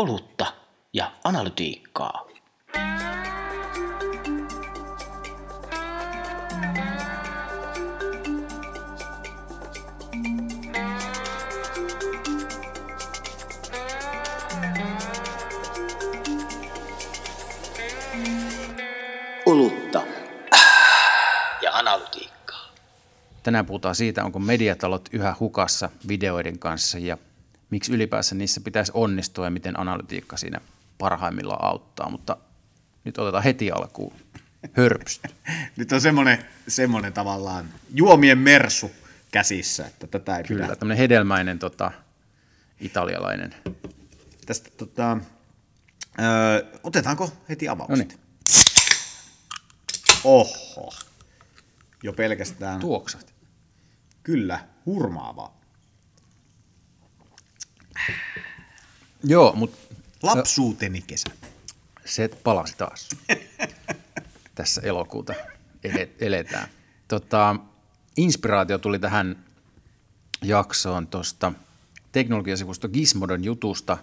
olutta ja analytiikkaa. Olutta ja analytiikkaa. Tänään puhutaan siitä, onko mediatalot yhä hukassa videoiden kanssa ja miksi ylipäänsä niissä pitäisi onnistua ja miten analytiikka siinä parhaimmillaan auttaa. Mutta nyt otetaan heti alkuun hörpysty. Nyt on semmoinen, semmoinen tavallaan juomien mersu käsissä, että tätä ei Kyllä, pidä. tämmöinen hedelmäinen tota, italialainen. Tästä tota, öö, otetaanko heti avaukset? No niin. Oho. Jo pelkästään. Tuoksat. Kyllä, hurmaavaa. Joo, mutta Lapsuuteni kesä. se palasi taas. Tässä elokuuta ele- eletään. Tota, inspiraatio tuli tähän jaksoon tuosta teknologiasivusto Gizmodon jutusta,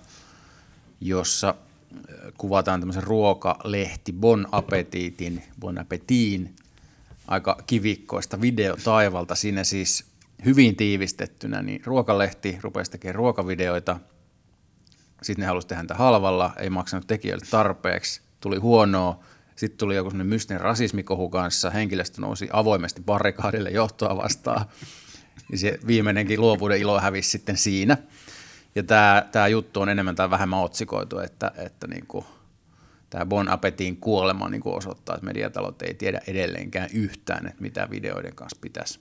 jossa kuvataan tämmöisen ruokalehti Bon Appetitin, Bon Appetin aika kivikkoista videotaivalta. Siinä siis hyvin tiivistettynä, niin ruokalehti rupesi tekemään ruokavideoita. Sitten ne halusi tehdä häntä halvalla, ei maksanut tekijöille tarpeeksi, tuli huonoa. Sitten tuli joku semmoinen mystinen rasismikohu kanssa, henkilöstö nousi avoimesti barrikaadille johtoa vastaan. Ja se viimeinenkin luovuuden ilo hävisi sitten siinä. Ja tämä, tämä juttu on enemmän tai vähemmän otsikoitu, että, että niin kuin, tämä Bon Appetin kuolema niin kuin osoittaa, että mediatalot ei tiedä edelleenkään yhtään, että mitä videoiden kanssa pitäisi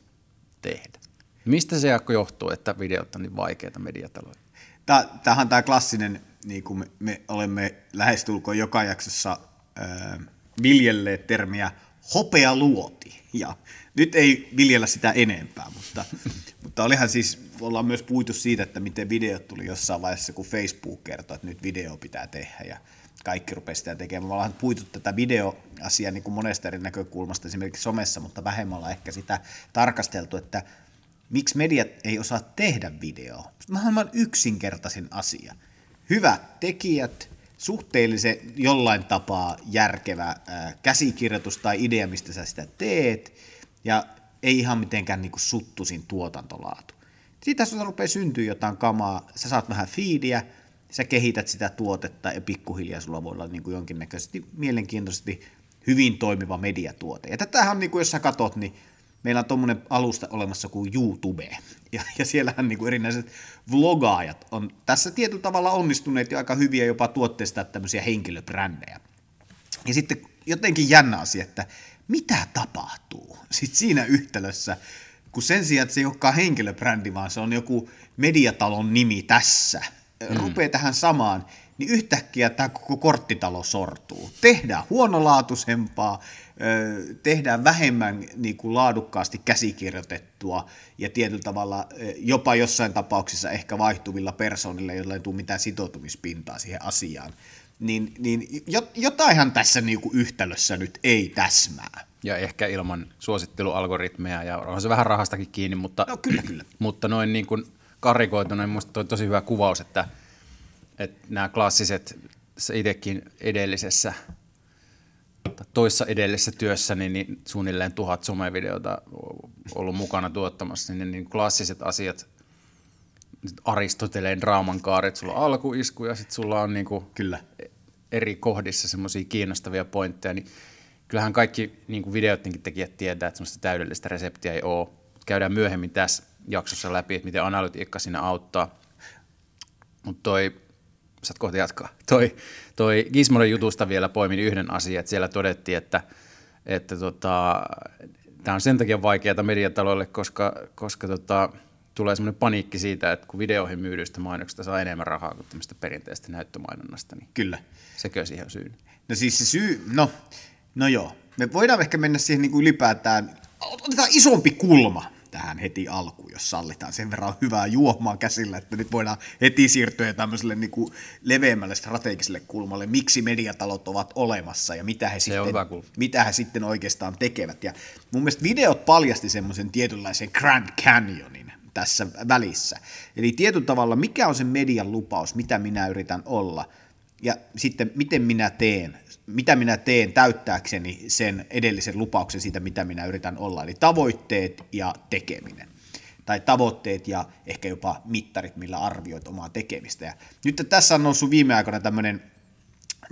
tehdä. Mistä se Jaakko johtuu, että videot on niin vaikeita mediataloille? Tää- Tämähän on tämä klassinen, niin kuin me, me olemme lähestulkoon joka jaksossa äh, viljelleet termiä hopealuoti. Ja nyt ei viljellä sitä enempää, mutta, mutta olihan siis, ollaan myös puitu siitä, että miten videot tuli jossain vaiheessa, kun Facebook kertoi, että nyt video pitää tehdä ja kaikki rupesi sitä tekemään. Me ollaan puitu tätä videoasiaa niin kuin monesta eri näkökulmasta, esimerkiksi somessa, mutta vähemmän ollaan ehkä sitä tarkasteltu, että miksi mediat ei osaa tehdä videoa. Mahdollisimman yksinkertaisin asia. Hyvät tekijät, suhteellisen jollain tapaa järkevä ää, käsikirjoitus tai idea, mistä sä sitä teet, ja ei ihan mitenkään niin suttusin tuotantolaatu. Siitä sulla rupeaa syntyä jotain kamaa, sä saat vähän fiidiä, sä kehität sitä tuotetta ja pikkuhiljaa sulla voi olla niin kuin jonkinnäköisesti mielenkiintoisesti hyvin toimiva mediatuote. Ja tätähän on, niin kuin jos sä katot, niin meillä on tuommoinen alusta olemassa kuin YouTube, ja, ja siellähän niin kuin erinäiset vlogaajat on tässä tietyllä tavalla onnistuneet jo aika hyviä jopa tuotteista tämmöisiä henkilöbrändejä. Ja sitten jotenkin jännä asia, että mitä tapahtuu sitten siinä yhtälössä, kun sen sijaan, että se ei olekaan henkilöbrändi, vaan se on joku mediatalon nimi tässä, mm. rupeaa tähän samaan, niin yhtäkkiä tämä koko korttitalo sortuu. Tehdään huonolaatuisempaa, tehdään vähemmän niin kuin laadukkaasti käsikirjoitettua ja tietyllä tavalla jopa jossain tapauksissa ehkä vaihtuvilla persoonilla, joilla ei tule mitään sitoutumispintaa siihen asiaan. Niin, niin jo- jotainhan tässä niin kuin yhtälössä nyt ei täsmää. Ja ehkä ilman suosittelualgoritmeja, ja on se vähän rahastakin kiinni, mutta, No kyllä, kyllä. mutta noin niin kuin karikoituna, niin minusta toi tosi hyvä kuvaus, että, että nämä klassiset, se itsekin edellisessä, toissa edellisessä työssä, niin, niin suunnilleen tuhat somevideota ollut mukana tuottamassa, niin, niin klassiset asiat, Aristoteleen draaman kaaret, sulla on alkuisku ja sitten sulla on niin kuin Kyllä. eri kohdissa semmoisia kiinnostavia pointteja, niin kyllähän kaikki niin kuin videoidenkin tekijät tietää, että semmoista täydellistä reseptiä ei ole. Käydään myöhemmin tässä jaksossa läpi, että miten analytiikka siinä auttaa. Mutta toi, saat kohta jatkaa, toi, toi Gizmodon jutusta vielä poimin yhden asian, että siellä todettiin, että, että tota, tämä on sen takia vaikeaa mediataloille, koska, koska tota, tulee semmoinen paniikki siitä, että kun videoihin myydyistä mainoksista saa enemmän rahaa kuin tämmöistä perinteistä näyttömainonnasta, niin Kyllä. sekö siihen on syynä? No siis se syy, no, no joo. Me voidaan ehkä mennä siihen niin kuin ylipäätään, otetaan isompi kulma tähän heti alkuun, jos sallitaan. Sen verran hyvää juomaa käsillä, että nyt voidaan heti siirtyä tämmöiselle niin kuin leveämmälle strategiselle kulmalle, miksi mediatalot ovat olemassa ja mitä he, sitten, hyvä kulma. mitä he sitten oikeastaan tekevät. Ja mun mielestä videot paljasti semmoisen tietynlaisen Grand Canyonin tässä välissä. Eli tietyllä tavalla, mikä on se median lupaus, mitä minä yritän olla, ja sitten miten minä teen, mitä minä teen täyttääkseni sen edellisen lupauksen siitä, mitä minä yritän olla, eli tavoitteet ja tekeminen tai tavoitteet ja ehkä jopa mittarit, millä arvioit omaa tekemistä. Ja nyt tässä on noussut viime aikoina tämmöinen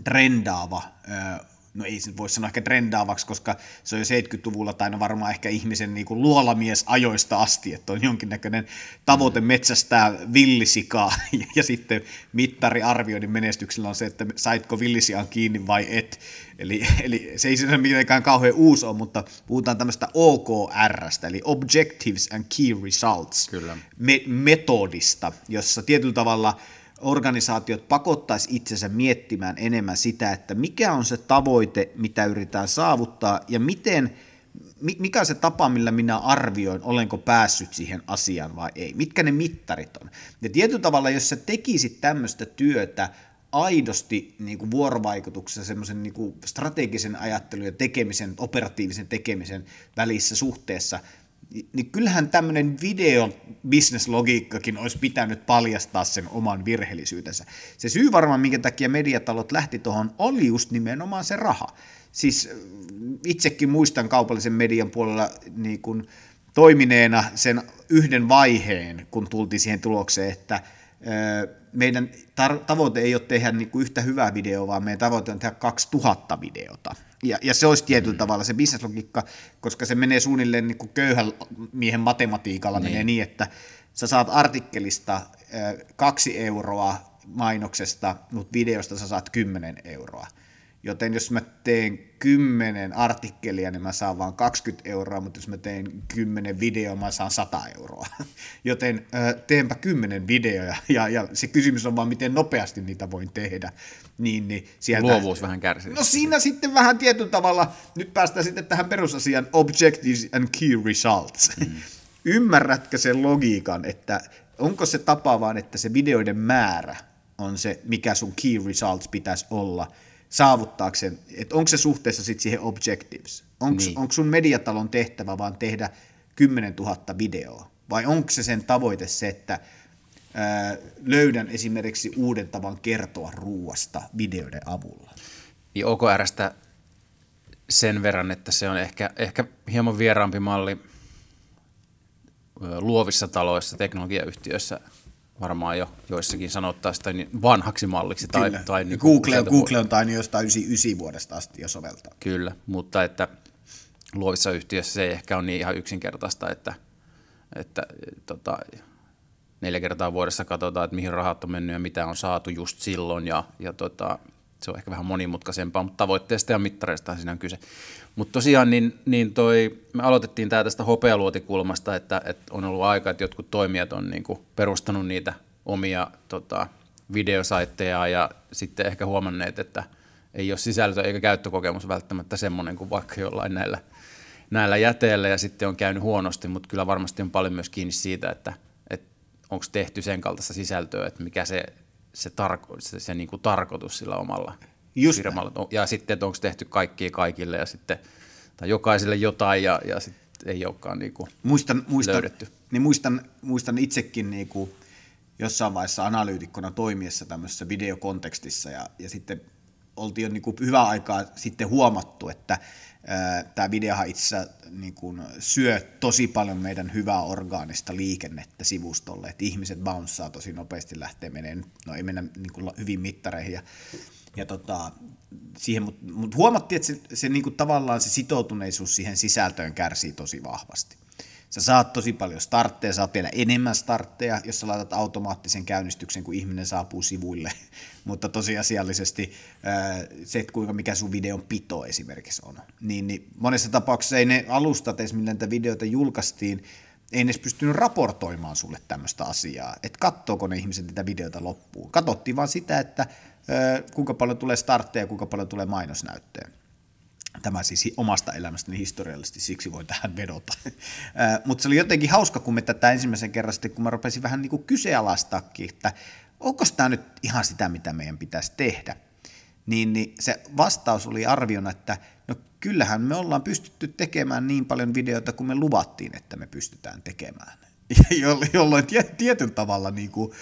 trendaava no ei se voi sanoa ehkä trendaavaksi, koska se on jo 70-luvulla tai no varmaan ehkä ihmisen niin kuin luolamies ajoista asti, että on jonkinnäköinen tavoite metsästää villisikaa ja, ja sitten mittariarvioinnin menestyksellä on se, että saitko villisiaan kiinni vai et. Eli, eli se ei sinänsä mitenkään kauhean uusi ole, mutta puhutaan tämmöistä OKRstä, eli Objectives and Key Results Kyllä. Me- metodista, jossa tietyllä tavalla – organisaatiot pakottaisi itsensä miettimään enemmän sitä, että mikä on se tavoite, mitä yritetään saavuttaa ja miten, mikä on se tapa, millä minä arvioin, olenko päässyt siihen asiaan vai ei. Mitkä ne mittarit on. Ja tietyllä tavalla, jos sä tekisit tämmöistä työtä aidosti niin kuin vuorovaikutuksessa semmoisen niin kuin strategisen ajattelun ja tekemisen, operatiivisen tekemisen välissä suhteessa, niin kyllähän tämmöinen video bisneslogiikkakin olisi pitänyt paljastaa sen oman virheellisyytensä. Se syy varmaan, minkä takia mediatalot lähti tuohon, oli just nimenomaan se raha. Siis itsekin muistan kaupallisen median puolella niin kuin toimineena sen yhden vaiheen, kun tultiin siihen tulokseen, että meidän tavoite ei ole tehdä niin kuin yhtä hyvää videoa, vaan meidän tavoite on tehdä 2000 videota. Ja, ja se olisi tietyllä mm. tavalla se bisneslogiikka, koska se menee suunnilleen niin kuin köyhän miehen matematiikalla, niin. menee niin, että sä saat artikkelista kaksi euroa mainoksesta, mutta videosta sä saat 10 euroa. Joten jos mä teen 10 artikkelia, niin mä saan vain 20 euroa, mutta jos mä teen 10 videoa, mä saan 100 euroa. Joten teenpä 10 videoja, ja, ja se kysymys on vaan, miten nopeasti niitä voin tehdä. Niin, niin sieltä, Luovuus vähän kärsii. No siinä sitten vähän tietyllä tavalla, nyt päästään sitten tähän perusasiaan, objectives and key results. Mm. Ymmärrätkö sen logiikan, että onko se tapa vaan, että se videoiden määrä on se, mikä sun key results pitäisi olla – saavuttaakseen, että onko se suhteessa sitten siihen objectives? Onko niin. sun mediatalon tehtävä vaan tehdä 10 000 videoa? Vai onko se sen tavoite se, että ää, löydän esimerkiksi uuden tavan kertoa ruuasta videoiden avulla? Niin OKRstä sen verran, että se on ehkä, ehkä hieman vieraampi malli luovissa taloissa, teknologiayhtiöissä – varmaan jo joissakin sanottaisiin tai niin vanhaksi malliksi. Tai, Kyllä. tai niin Google, Google on tainnut jostain 99 vuodesta asti jo soveltaa. Kyllä, mutta että luovissa yhtiöissä se ei ehkä ole niin ihan yksinkertaista, että, että tota, neljä kertaa vuodessa katsotaan, että mihin rahat on mennyt ja mitä on saatu just silloin ja, ja tota, se on ehkä vähän monimutkaisempaa, mutta tavoitteesta ja mittareista siinä on kyse. Mutta tosiaan niin, niin toi, me aloitettiin tämä tästä hopealuotikulmasta, että, että on ollut aika, että jotkut toimijat on niinku perustanut niitä omia tota, videosaitteja ja sitten ehkä huomanneet, että ei ole sisältö eikä käyttökokemus välttämättä semmoinen kuin vaikka jollain näillä, näillä jäteillä ja sitten on käynyt huonosti, mutta kyllä varmasti on paljon myös kiinni siitä, että, että onko tehty sen kaltaista sisältöä, että mikä se, se, tarko, se, se niin kuin tarkoitus sillä omalla Just firmalla. Näin. Ja sitten, että onko tehty kaikkia kaikille ja sitten, tai jokaiselle jotain ja, ja sitten ei olekaan niin kuin muistan, muistan, löydetty. Niin muistan, muistan itsekin niin kuin jossain vaiheessa analyytikkona toimiessa tämmöisessä videokontekstissa ja, ja sitten oltiin jo niin kuin hyvä aikaa sitten huomattu, että tämä videohan itse niin kuin syö tosi paljon meidän hyvää orgaanista liikennettä sivustolle, että ihmiset bounceaa tosi nopeasti, lähtee menee, no ei mennä niin kuin hyvin mittareihin ja ja tota, siihen, mutta mut huomattiin, että se, se niinku tavallaan se sitoutuneisuus siihen sisältöön kärsii tosi vahvasti. Sä saat tosi paljon startteja, saat vielä enemmän startteja, jos sä laitat automaattisen käynnistyksen, kun ihminen saapuu sivuille. Mutta tosiasiallisesti se, että kuinka mikä sun videon pito esimerkiksi on. Niin, niin monessa tapauksessa ei ne alustat edes, millä näitä videoita julkaistiin, ei edes pystynyt raportoimaan sulle tämmöistä asiaa, että katsoako ne ihmiset niitä videoita loppuun. Katsottiin vaan sitä, että kuinka paljon tulee startteja, kuinka paljon tulee mainosnäyttöjä. Tämä siis omasta elämästäni historiallisesti, siksi voi tähän vedota. Mutta se oli jotenkin hauska, kun me tätä ensimmäisen kerran sitten, kun mä rupesin vähän niin kuin kyseenalaistaakin, että onko tämä nyt ihan sitä, mitä meidän pitäisi tehdä. Niin, niin se vastaus oli arviona, että no kyllähän me ollaan pystytty tekemään niin paljon videoita, kuin me luvattiin, että me pystytään tekemään. jolloin tietyn tavalla niin kuin,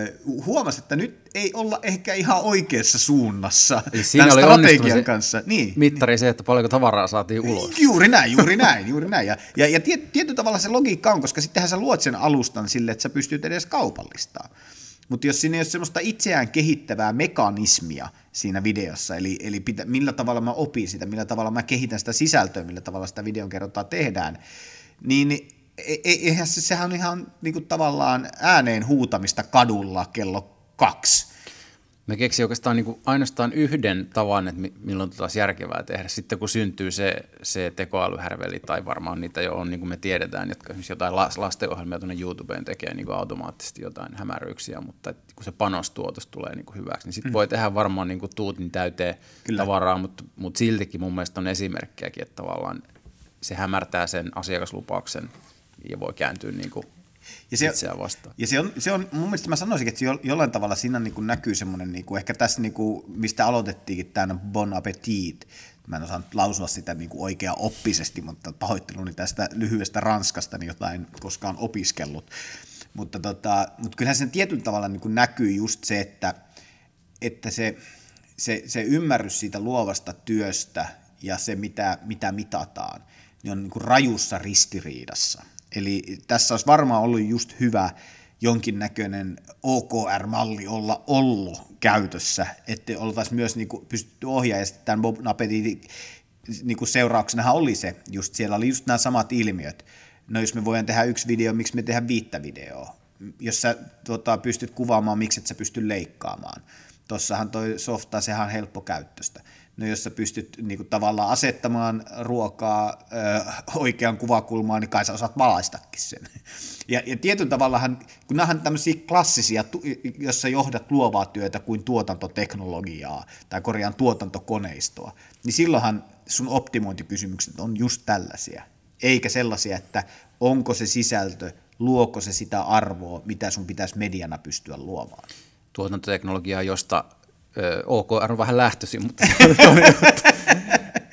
äh, huomasi, että nyt ei olla ehkä ihan oikeassa suunnassa Eli siinä tämän oli strategian kanssa. Niin, mittari se, että paljonko tavaraa saatiin ulos. Juuri näin, juuri näin, juuri näin. Ja, ja, ja tiet, tietyllä tavalla se logiikka on, koska sittenhän sä luot sen alustan sille, että sä pystyt edes kaupallistamaan. Mutta jos siinä ei ole semmoista itseään kehittävää mekanismia siinä videossa, eli, eli pitä, millä tavalla mä opin sitä, millä tavalla mä kehitän sitä sisältöä, millä tavalla sitä videonkerrontaa tehdään, niin e, eihän se, sehän on ihan niin kuin tavallaan ääneen huutamista kadulla kello kaksi. Me keksin oikeastaan niin kuin ainoastaan yhden tavan, että milloin taas järkevää tehdä. Sitten kun syntyy se, se tekoälyhärveli, tai varmaan niitä jo on, niin kuin me tiedetään, jotka jotain lastenohjelmia tuonne YouTubeen tekee niin kuin automaattisesti jotain hämäryyksiä, mutta kun se panostuotos tulee niin kuin hyväksi, niin sitten mm. voi tehdä varmaan niin kuin tuutin täyteen Kyllä. tavaraa, mutta, mutta siltikin mun mielestä on esimerkkejäkin, että tavallaan se hämärtää sen asiakaslupauksen ja voi kääntyä niin kuin ja se, itseään vastaan. Ja se on, se on, mun mielestä mä sanoisin, että se jollain tavalla siinä niin kuin näkyy semmoinen, niin kuin, ehkä tässä niin kuin, mistä aloitettiinkin tämä bon appetit, mä en osaa lausua sitä niin kuin oikea oppisesti, mutta pahoitteluni tästä lyhyestä ranskasta, niin jota en koskaan opiskellut. Mutta, tota, mutta kyllähän sen tietyllä tavalla niin kuin näkyy just se, että, että se, se, se ymmärrys siitä luovasta työstä ja se, mitä, mitä mitataan, niin on niin kuin rajussa ristiriidassa. Eli tässä olisi varmaan ollut just hyvä jonkinnäköinen OKR-malli olla ollut käytössä, että oltaisiin myös niin pystytty ohjaamaan, ja tämän Bob Napetin niin kuin oli se, just siellä oli just nämä samat ilmiöt. No jos me voidaan tehdä yksi video, miksi me tehdään viittä videoa? Jos sä tuota, pystyt kuvaamaan, miksi et sä pysty leikkaamaan. Tossahan toi softa, sehän on helppokäyttöistä no jos sä pystyt niin kuin, tavallaan asettamaan ruokaa ö, oikean kuvakulmaan, niin kai sä osaat valaistakin sen. Ja, ja tietyn tavallahan, kun nämä on tämmöisiä klassisia, jossa johdat luovaa työtä kuin tuotantoteknologiaa tai korjaan tuotantokoneistoa, niin silloinhan sun optimointikysymykset on just tällaisia, eikä sellaisia, että onko se sisältö, luoko se sitä arvoa, mitä sun pitäisi mediana pystyä luomaan. Tuotantoteknologiaa, josta OKR on vähän lähtöisin, mutta,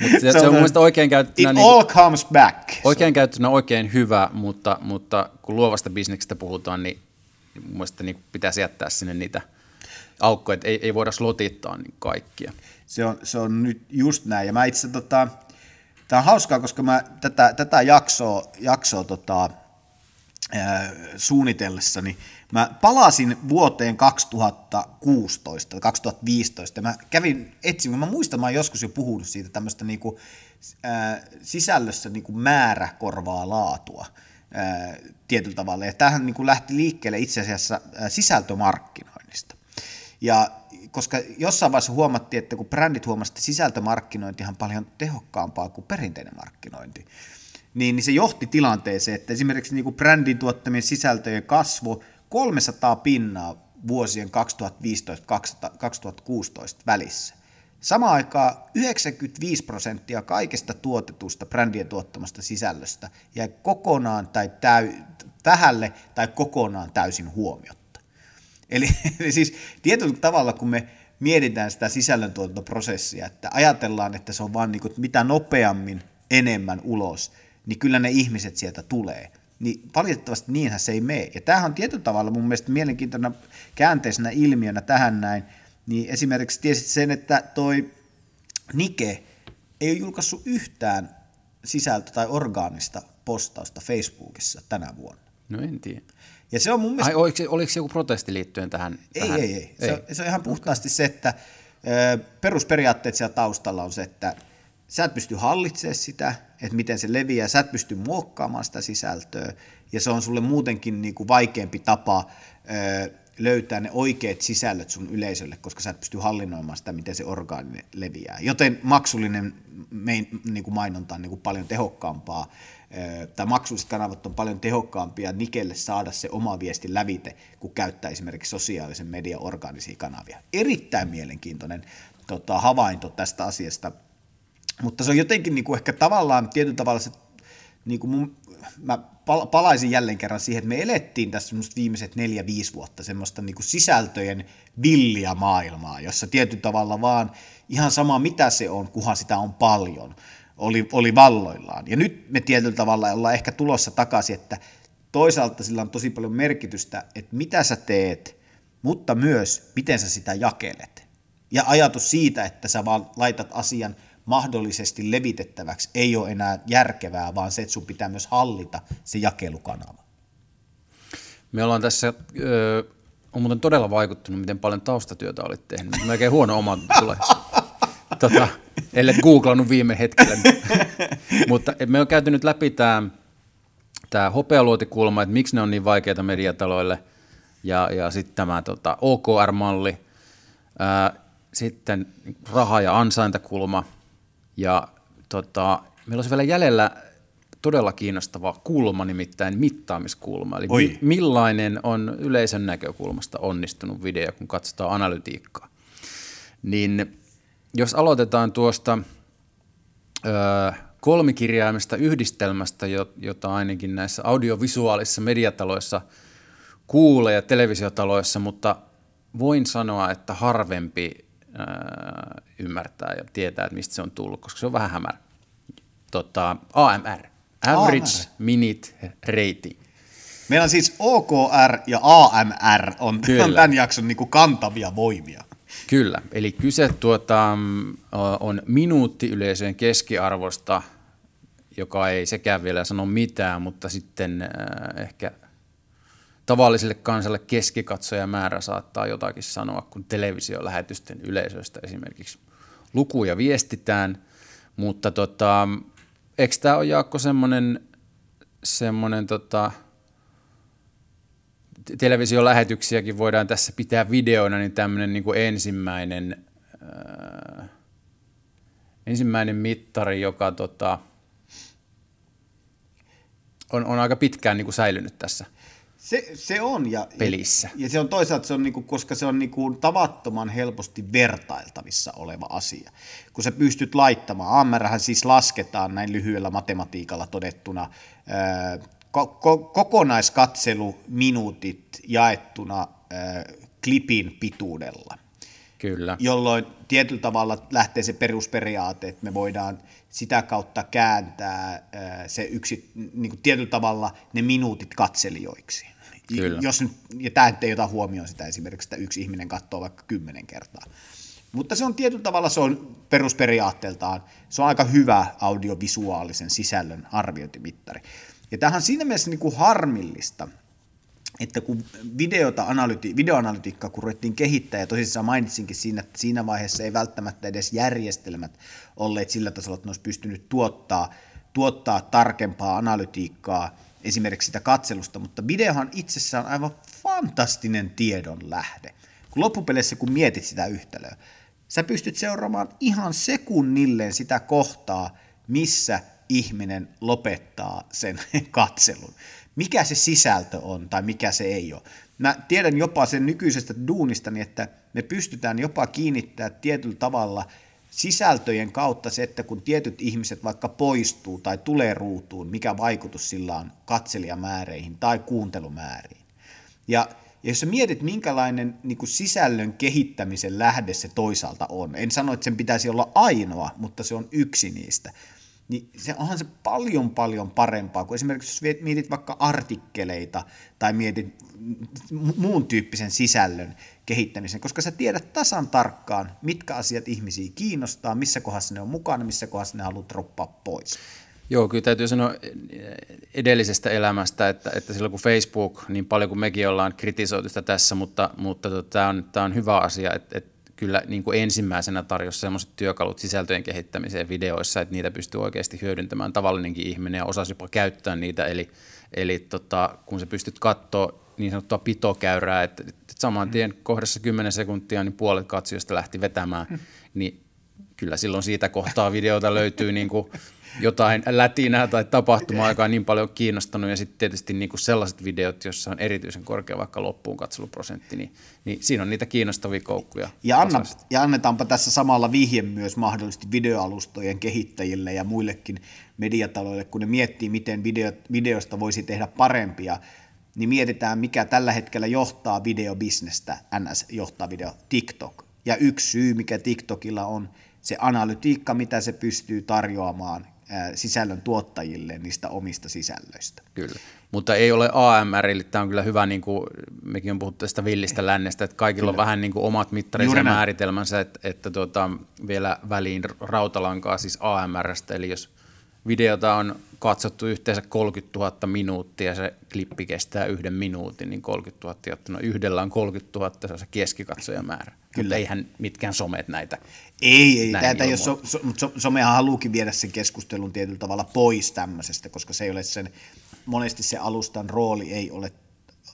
mutta se, se on mun oikein käyttynä... It niin, all comes back. Oikein käyttynä oikein hyvä, mutta, mutta kun luovasta bisneksestä puhutaan, niin, mun mielestä niin pitäisi jättää sinne niitä aukkoja, että ei, ei voida slotittaa niin kaikkia. Se on, se on nyt just näin, ja mä itse tota, tämä on hauskaa, koska mä tätä, tätä jaksoa, jaksoa tota, suunnitellessani, Mä palasin vuoteen 2016 2015. Mä kävin etsin, kun mä muistan, mä oon joskus jo puhunut siitä tämmöistä niinku, äh, sisällössä niinku määrä korvaa laatua äh, tietyllä tavalla. Ja tämähän niinku lähti liikkeelle itse asiassa äh, sisältömarkkinoinnista. Ja koska jossain vaiheessa huomattiin, että kun brändit huomasivat, että sisältömarkkinointi on paljon tehokkaampaa kuin perinteinen markkinointi, niin, niin se johti tilanteeseen, että esimerkiksi niin kuin brändin tuottamien sisältöjen kasvu 300 pinnaa vuosien 2015-2016 välissä. Samaan aikaan 95 prosenttia kaikesta tuotetusta brändien tuottamasta sisällöstä jäi kokonaan tai täy, vähälle tai kokonaan täysin huomiotta. Eli, eli siis tietyllä tavalla, kun me mietitään sitä sisällöntuotantoprosessia, että ajatellaan, että se on vain niin mitä nopeammin enemmän ulos, niin kyllä ne ihmiset sieltä tulee niin valitettavasti niinhän se ei mene. Ja tämähän on tietyllä tavalla mun mielestä mielenkiintoisena käänteisenä ilmiönä tähän näin, niin esimerkiksi tiesit sen, että toi Nike ei ole julkaissut yhtään sisältö- tai orgaanista postausta Facebookissa tänä vuonna. No en tiedä. Ja se on mun mielestä... Ai, oliko, oliko joku protesti liittyen tähän? Ei, tähän? ei, ei. Se, ei. se on ihan puhtaasti se, että perusperiaatteet siellä taustalla on se, että sä et pysty hallitsemaan sitä, että miten se leviää, sä et pysty muokkaamaan sitä sisältöä, ja se on sulle muutenkin niin kuin vaikeampi tapa löytää ne oikeat sisällöt sun yleisölle, koska sä et pysty hallinnoimaan sitä, miten se orgaani leviää. Joten maksullinen niin kuin mainonta on niin kuin paljon tehokkaampaa, tai maksulliset kanavat on paljon tehokkaampia Nikelle saada se oma viesti lävite, kun käyttää esimerkiksi sosiaalisen median orgaanisia kanavia. Erittäin mielenkiintoinen tota, havainto tästä asiasta – mutta se on jotenkin niin kuin ehkä tavallaan tietyllä tavalla se, niin kuin mun, mä palaisin jälleen kerran siihen, että me elettiin tässä viimeiset neljä-viisi vuotta semmoista niin kuin sisältöjen villiä maailmaa, jossa tietyllä tavalla vaan ihan sama mitä se on, kunhan sitä on paljon, oli, oli valloillaan. Ja nyt me tietyllä tavalla ollaan ehkä tulossa takaisin, että toisaalta sillä on tosi paljon merkitystä, että mitä sä teet, mutta myös miten sä sitä jakelet. Ja ajatus siitä, että sä vaan laitat asian mahdollisesti levitettäväksi, ei ole enää järkevää, vaan se, että sun pitää myös hallita se jakelukanava. Me ollaan tässä, ö, on muuten todella vaikuttunut, miten paljon taustatyötä olit tehnyt. Melkein huono oma tulee. Tota, ellei googlannut viime hetkellä. Mutta me on käyty nyt läpi tämä tämä hopealuotikulma, että miksi ne on niin vaikeita mediataloille, ja, ja sitten tämä tota, OKR-malli, ää, sitten raha- ja ansaintakulma, ja tota, meillä olisi vielä jäljellä todella kiinnostava kulma, nimittäin mittaamiskulma. Eli Oi. mi- millainen on yleisön näkökulmasta onnistunut video, kun katsotaan analytiikkaa. Niin jos aloitetaan tuosta öö, kolmikirjaimesta yhdistelmästä, jota ainakin näissä audiovisuaalisissa mediataloissa kuulee ja televisiotaloissa, mutta voin sanoa, että harvempi ymmärtää ja tietää, että mistä se on tullut, koska se on vähän hämärä. Tota, AMR, Average AMR. Minute Rating. Meillä on siis OKR ja AMR on, Kyllä. on tämän jakson niin kuin kantavia voimia. Kyllä, eli kyse tuota, on minuuttiyleisöjen keskiarvosta, joka ei sekään vielä sano mitään, mutta sitten äh, ehkä tavalliselle kansalle keskikatsojamäärä saattaa jotakin sanoa, kun televisiolähetysten yleisöistä esimerkiksi lukuja viestitään, mutta tota, eikö tämä ole Jaakko semmoinen, semmoinen tota, televisiolähetyksiäkin voidaan tässä pitää videoina, niin tämmöinen niin ensimmäinen, äh, ensimmäinen mittari, joka tota, on, on aika pitkään niin kuin säilynyt tässä se, se on. Ja, pelissä. Ja, ja se on toisaalta, se on niinku, koska se on niinku tavattoman helposti vertailtavissa oleva asia. Kun sä pystyt laittamaan, AMRhän siis lasketaan näin lyhyellä matematiikalla todettuna, ää, ko- ko- kokonaiskatseluminuutit jaettuna ää, klipin pituudella. Kyllä. Jolloin tietyllä tavalla lähtee se perusperiaate, että me voidaan sitä kautta kääntää se yksi, niin kuin tietyllä tavalla ne minuutit katselijoiksi. Kyllä. Jos nyt, ja tämä ei ota huomioon sitä esimerkiksi, että yksi ihminen katsoo vaikka kymmenen kertaa. Mutta se on tietyllä tavalla, se on perusperiaatteeltaan, se on aika hyvä audiovisuaalisen sisällön arviointimittari. Ja tämähän on siinä mielessä niin kuin harmillista, että kun videota analyti- videoanalytiikkaa kun ruvettiin kehittää, ja tosissaan mainitsinkin siinä, että siinä vaiheessa ei välttämättä edes järjestelmät olleet sillä tasolla, että ne olisi pystynyt tuottaa, tuottaa tarkempaa analytiikkaa esimerkiksi sitä katselusta, mutta videohan itsessään on aivan fantastinen tiedon lähde. Kun loppupeleissä, kun mietit sitä yhtälöä, sä pystyt seuraamaan ihan sekunnilleen sitä kohtaa, missä ihminen lopettaa sen katselun mikä se sisältö on tai mikä se ei ole. Mä tiedän jopa sen nykyisestä duunistani, että me pystytään jopa kiinnittämään tietyllä tavalla sisältöjen kautta se, että kun tietyt ihmiset vaikka poistuu tai tulee ruutuun, mikä vaikutus sillä on katselijamääreihin tai kuuntelumääriin. Ja ja jos sä mietit, minkälainen niin kuin sisällön kehittämisen lähde se toisaalta on, en sano, että sen pitäisi olla ainoa, mutta se on yksi niistä, niin se onhan se paljon paljon parempaa kuin esimerkiksi jos mietit vaikka artikkeleita tai mietit muun tyyppisen sisällön kehittämisen, koska sä tiedät tasan tarkkaan, mitkä asiat ihmisiä kiinnostaa, missä kohdassa ne on mukana, missä kohdassa ne haluat droppaa pois. Joo, kyllä täytyy sanoa edellisestä elämästä, että, että silloin kun Facebook, niin paljon kuin mekin ollaan kritisoitu sitä tässä, mutta, mutta tota, tämä on, on hyvä asia, että, että kyllä niin kuin ensimmäisenä tarjosi sellaiset työkalut sisältöjen kehittämiseen videoissa, että niitä pystyy oikeasti hyödyntämään tavallinenkin ihminen ja osasi jopa käyttää niitä. Eli, eli tota, kun sä pystyt katsoa niin sanottua pitokäyrää, että, että saman tien kohdassa 10 sekuntia niin puolet katsojista lähti vetämään, mm. niin kyllä silloin siitä kohtaa videota löytyy niin kuin jotain lätinää tai tapahtumaa, joka on niin paljon kiinnostanut, ja sitten tietysti niin kuin sellaiset videot, joissa on erityisen korkea vaikka loppuun katseluprosentti, niin, niin siinä on niitä kiinnostavia koukkuja. Ja, anna, ja annetaanpa tässä samalla vihje myös mahdollisesti videoalustojen kehittäjille ja muillekin mediataloille, kun ne miettii, miten video, videosta voisi tehdä parempia, niin mietitään, mikä tällä hetkellä johtaa videobisnestä, NS johtaa video, TikTok. Ja yksi syy, mikä TikTokilla on, se analytiikka, mitä se pystyy tarjoamaan sisällön tuottajille niistä omista sisällöistä. Kyllä, mutta ei ole AMR, tämä on kyllä hyvä, niin kuin mekin on puhuttu tästä villistä lännestä, että kaikilla kyllä. on vähän niin kuin omat mittarinsa ja määritelmänsä, että, että tuota, vielä väliin rautalankaa siis AMRstä, eli jos videota on katsottu yhteensä 30 000 minuuttia ja se klippi kestää yhden minuutin, niin 30 000 jottuna yhdellä on 30 000, se on se keskikatsojamäärä. Kyllä. Mutta eihän mitkään somet näitä. Ei, ei. Tätä jos so, so, so, somehan haluukin viedä sen keskustelun tietyllä tavalla pois tämmöisestä, koska se ei ole sen, monesti se alustan rooli ei ole,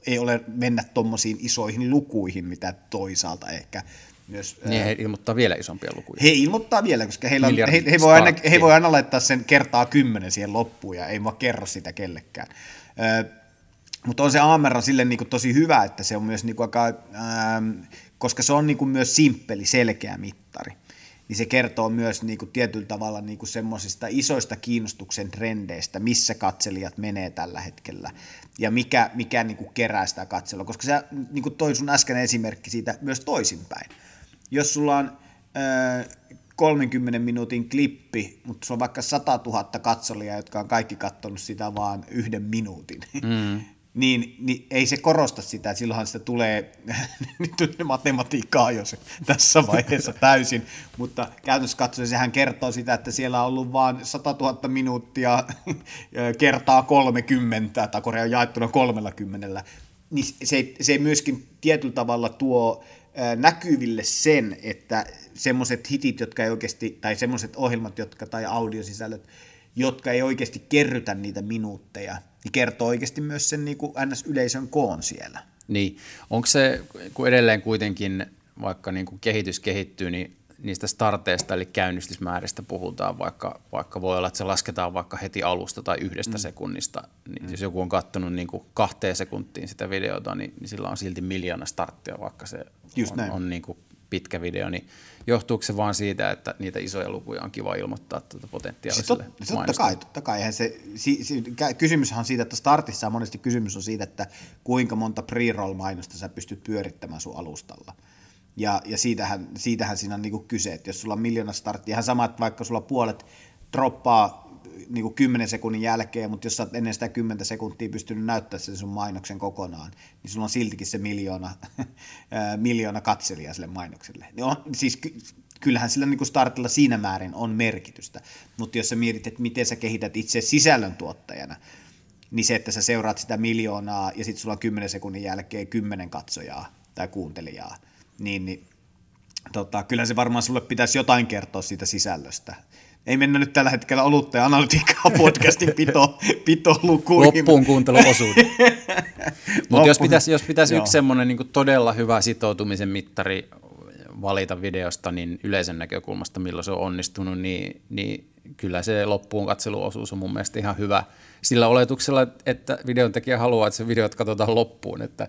ei ole mennä tuommoisiin isoihin lukuihin, mitä toisaalta ehkä myös, niin he ilmoittaa vielä isompia lukuja. He ilmoittaa vielä, koska heillä on, he, he, voi aina, he voi aina laittaa sen kertaa kymmenen siihen loppuun ja ei vaan kerro sitä kellekään. Ö, mutta on se AMR sille niin kuin tosi hyvä, että se on myös niin kuin aika, ähm, koska se on niin kuin myös simppeli, selkeä mittari niin se kertoo myös niin kuin tietyllä tavalla niin kuin semmoisista isoista kiinnostuksen trendeistä, missä katselijat menee tällä hetkellä ja mikä, mikä niin kuin kerää sitä katselua, koska se niin kuin toi sun äsken esimerkki siitä myös toisinpäin jos sulla on ö, 30 minuutin klippi, mutta sulla on vaikka 100 000 katsolia, jotka on kaikki katsonut sitä vaan yhden minuutin, mm. Niin, niin ei se korosta sitä, että silloinhan sitä tulee, nyt matematiikkaa jo se tässä vaiheessa täysin, mutta käytännössä katsoen sehän kertoo sitä, että siellä on ollut vain 100 000 minuuttia kertaa 30, tai Korea on jaettuna 30, niin se, se myöskin tietyllä tavalla tuo näkyville sen, että semmoiset hitit, jotka ei oikeasti, tai semmoiset ohjelmat, jotka, tai audiosisällöt, jotka ei oikeasti kerrytä niitä minuutteja, niin kertoo oikeasti myös sen niin kuin NS-yleisön koon siellä. Niin, onko se, kun edelleen kuitenkin, vaikka niin kuin kehitys kehittyy, niin niistä starteista eli käynnistysmääristä puhutaan, vaikka, vaikka voi olla, että se lasketaan vaikka heti alusta tai yhdestä mm. sekunnista. Niin mm. Jos joku on katsonut niin kuin kahteen sekuntiin sitä videota, niin, niin sillä on silti miljoona starttia, vaikka se Just on, näin. on niin kuin pitkä video, niin johtuuko se vaan siitä, että niitä isoja lukuja on kiva ilmoittaa tuota potentiaaliselle siis tot, Totta kai, totta kai. Eihän se, si, si, kysymyshän on siitä, että startissa monesti kysymys on siitä, että kuinka monta pre-roll-mainosta sä pystyt pyörittämään sun alustalla. Ja, ja siitähän, siitähän siinä on niinku kyse, että jos sulla on miljoona starttia, ihan sama, että vaikka sulla puolet droppaa niin kuin 10 sekunnin jälkeen, mutta jos sä oot ennen sitä 10 sekuntia pystynyt näyttämään sen sun mainoksen kokonaan, niin sulla on siltikin se miljoona, miljoona katselijaa sille mainokselle. On, siis kyllähän sillä niin kuin startilla siinä määrin on merkitystä, mutta jos sä mietit, että miten sä kehität itse sisällöntuottajana, niin se, että sä seuraat sitä miljoonaa ja sitten sulla on 10 sekunnin jälkeen 10 katsojaa tai kuuntelijaa, niin, niin tota, kyllä se varmaan sulle pitäisi jotain kertoa siitä sisällöstä ei mennä nyt tällä hetkellä olutta ja analytiikkaa podcastin pito, pito lukuihin. Loppuun kuunteluosuuden. Mutta jos pitäisi, jos pitäisi yksi semmoinen niin todella hyvä sitoutumisen mittari valita videosta, niin yleisen näkökulmasta, milloin se on onnistunut, niin, niin kyllä se loppuun katseluosuus on mun mielestä ihan hyvä sillä oletuksella, että videon tekijä haluaa, että se videot katsotaan loppuun. Että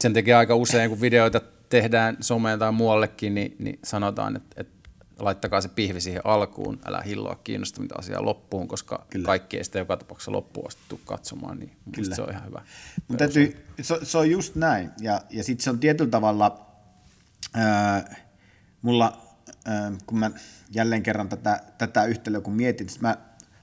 sen tekee aika usein, kun videoita tehdään someen tai muuallekin, niin, niin sanotaan, että, että laittakaa se pihvi siihen alkuun, älä hilloa kiinnostuminta asiaa loppuun, koska Kyllä. kaikki ei sitä joka tapauksessa loppuun asti tule katsomaan, niin Kyllä. se on ihan hyvä. Mutta täytyy, se, se on just näin, ja, ja sitten se on tietyllä tavalla, ää, mulla, ää, kun mä jälleen kerran tätä, tätä yhtälöä kun mietin, niin mä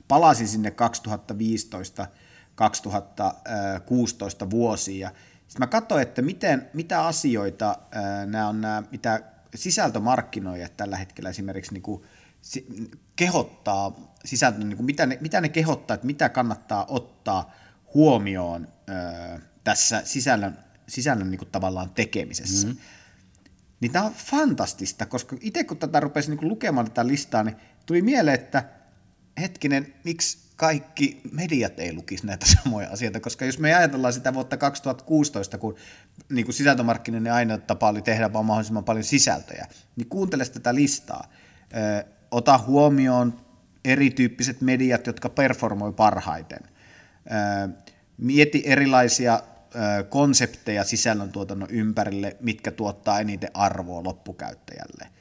palasin sinne 2015 2016 vuosiin, ja sitten mä katsoin, että miten, mitä asioita ää, nämä on nämä, mitä sisältömarkkinoijat tällä hetkellä esimerkiksi niin kuin kehottaa sisältö, niin kuin mitä, ne, mitä ne kehottaa, että mitä kannattaa ottaa huomioon ö, tässä sisällön, sisällön niin kuin tavallaan tekemisessä. Mm-hmm. Niin tämä on fantastista, koska itse kun tätä rupesin niin lukemaan tätä listaa, niin tuli mieleen, että hetkinen, miksi kaikki mediat ei lukisi näitä samoja asioita, koska jos me ajatellaan sitä vuotta 2016, kun niin kuin sisältömarkkinoiden ainoa tapa oli tehdä vaan mahdollisimman paljon sisältöjä, niin kuuntele tätä listaa. Ö, ota huomioon erityyppiset mediat, jotka performoi parhaiten. Ö, mieti erilaisia ö, konsepteja sisällöntuotannon ympärille, mitkä tuottaa eniten arvoa loppukäyttäjälle –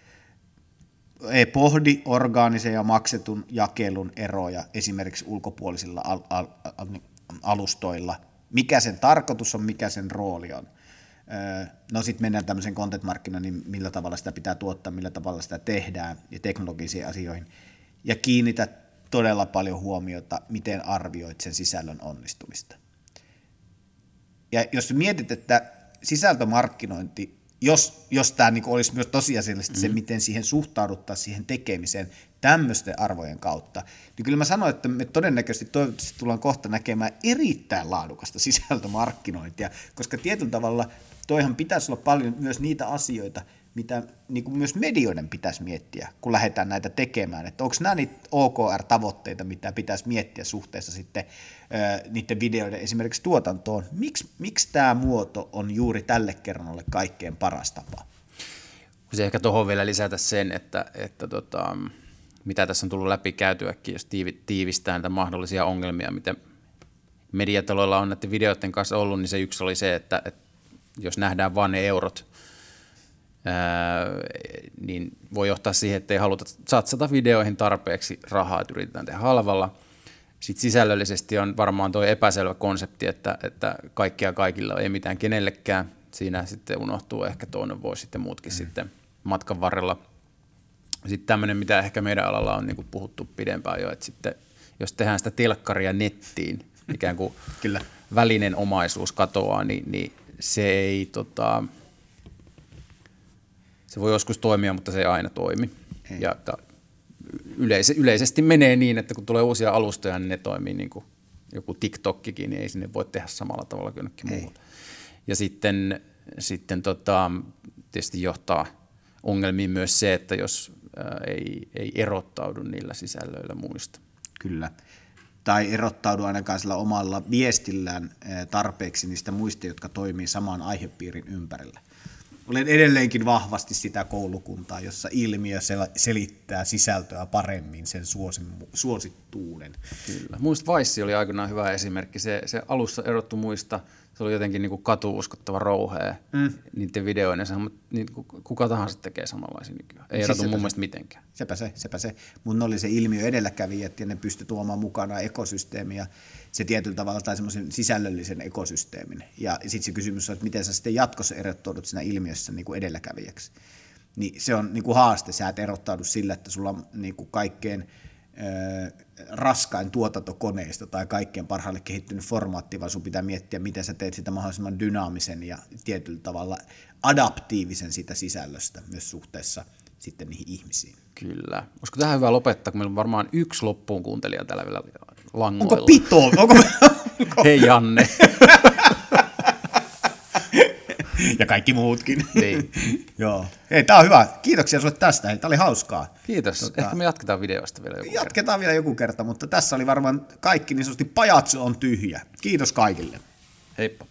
pohdi orgaanisen ja maksetun jakelun eroja esimerkiksi ulkopuolisilla al- al- al- alustoilla. Mikä sen tarkoitus on, mikä sen rooli on. No sitten mennään tämmöisen content niin millä tavalla sitä pitää tuottaa, millä tavalla sitä tehdään ja teknologisiin asioihin. Ja kiinnitä todella paljon huomiota, miten arvioit sen sisällön onnistumista. Ja jos mietit, että sisältömarkkinointi, jos, jos tämä niin olisi myös tosiasiallisesti mm-hmm. se, miten siihen suhtauduttaa siihen tekemiseen tämmöisten arvojen kautta, niin kyllä mä sanoin, että me todennäköisesti toivottavasti tullaan kohta näkemään erittäin laadukasta sisältömarkkinointia, koska tietyllä tavalla toihan pitäisi olla paljon myös niitä asioita, mitä niin kuin myös medioiden pitäisi miettiä, kun lähdetään näitä tekemään. Että onko nämä niitä OKR-tavoitteita, mitä pitäisi miettiä suhteessa sitten äh, niiden videoiden esimerkiksi tuotantoon. Miks, miksi tämä muoto on juuri tälle kerralle kaikkein paras tapa? Se ehkä tuohon vielä lisätä sen, että, että tota, mitä tässä on tullut läpi käytyäkin, jos tiivistää näitä mahdollisia ongelmia, mitä mediataloilla on näiden videoiden kanssa ollut, niin se yksi oli se, että, että jos nähdään vain ne eurot, niin voi johtaa siihen, että ei haluta satsata videoihin tarpeeksi rahaa, että yritetään tehdä halvalla. Sitten sisällöllisesti on varmaan tuo epäselvä konsepti, että, että kaikkia kaikilla ei mitään kenellekään. Siinä sitten unohtuu ehkä toinen voi sitten muutkin mm. sitten matkan varrella. Sitten tämmöinen, mitä ehkä meidän alalla on niin puhuttu pidempään jo, että sitten jos tehdään sitä telkkaria nettiin, ikään kuin Kyllä. välinen omaisuus katoaa, niin, niin se ei tota, se voi joskus toimia, mutta se ei aina toimi. Ei. Ja ta, yleise, yleisesti menee niin, että kun tulee uusia alustoja, niin ne toimii niin kuin joku TikTokkikin, niin ei sinne voi tehdä samalla tavalla kuin jonnekin muuhun. Ja sitten, sitten tota, tietysti johtaa ongelmiin myös se, että jos ää, ei, ei erottaudu niillä sisällöillä muista. Kyllä. Tai erottaudu ainakaan sillä omalla viestillään tarpeeksi niistä muista, jotka toimii saman aihepiirin ympärillä olen edelleenkin vahvasti sitä koulukuntaa, jossa ilmiö selittää sisältöä paremmin sen suosittuuden. Kyllä. Muista Vaissi oli aikoinaan hyvä esimerkki. Se, se alussa erottu muista, se oli jotenkin niin kuin katuuskottava rouhea mm. niiden videoiden, mutta niin kuka tahansa tekee samanlaisia nykyään. Ei siis erotu mun mielestä mitenkään. Sepä se, sepä se. Mun oli se ilmiö edelläkävijät ja ne pysty tuomaan mukana ekosysteemiä se tietyllä tavalla tai semmoisen sisällöllisen ekosysteemin. Ja sitten se kysymys on, että miten sä sitten jatkossa erottaudut siinä ilmiössä niin kuin edelläkävijäksi. Niin se on niin kuin haaste, sä et erottaudu sillä, että sulla on niin kuin kaikkein raskain tuotantokoneisto tai kaikkein parhaalle kehittynyt formaatti, vaan sun pitää miettiä, miten sä teet sitä mahdollisimman dynaamisen ja tietyllä tavalla adaptiivisen sitä sisällöstä myös suhteessa sitten niihin ihmisiin. Kyllä. Olisiko tähän hyvä lopettaa, kun meillä on varmaan yksi loppuun kuuntelija täällä vielä langoilla. Onko pito? Onko... Hei Janne. ja kaikki muutkin. Niin. Joo. Hei, tää on hyvä. Kiitoksia sulle tästä. Hei, tää oli hauskaa. Kiitos. Tota, Ehkä me jatketaan videoista vielä joku Jatketaan kerta. vielä joku kerta, mutta tässä oli varmaan kaikki niin sanotusti pajatso on tyhjä. Kiitos kaikille. Heippa.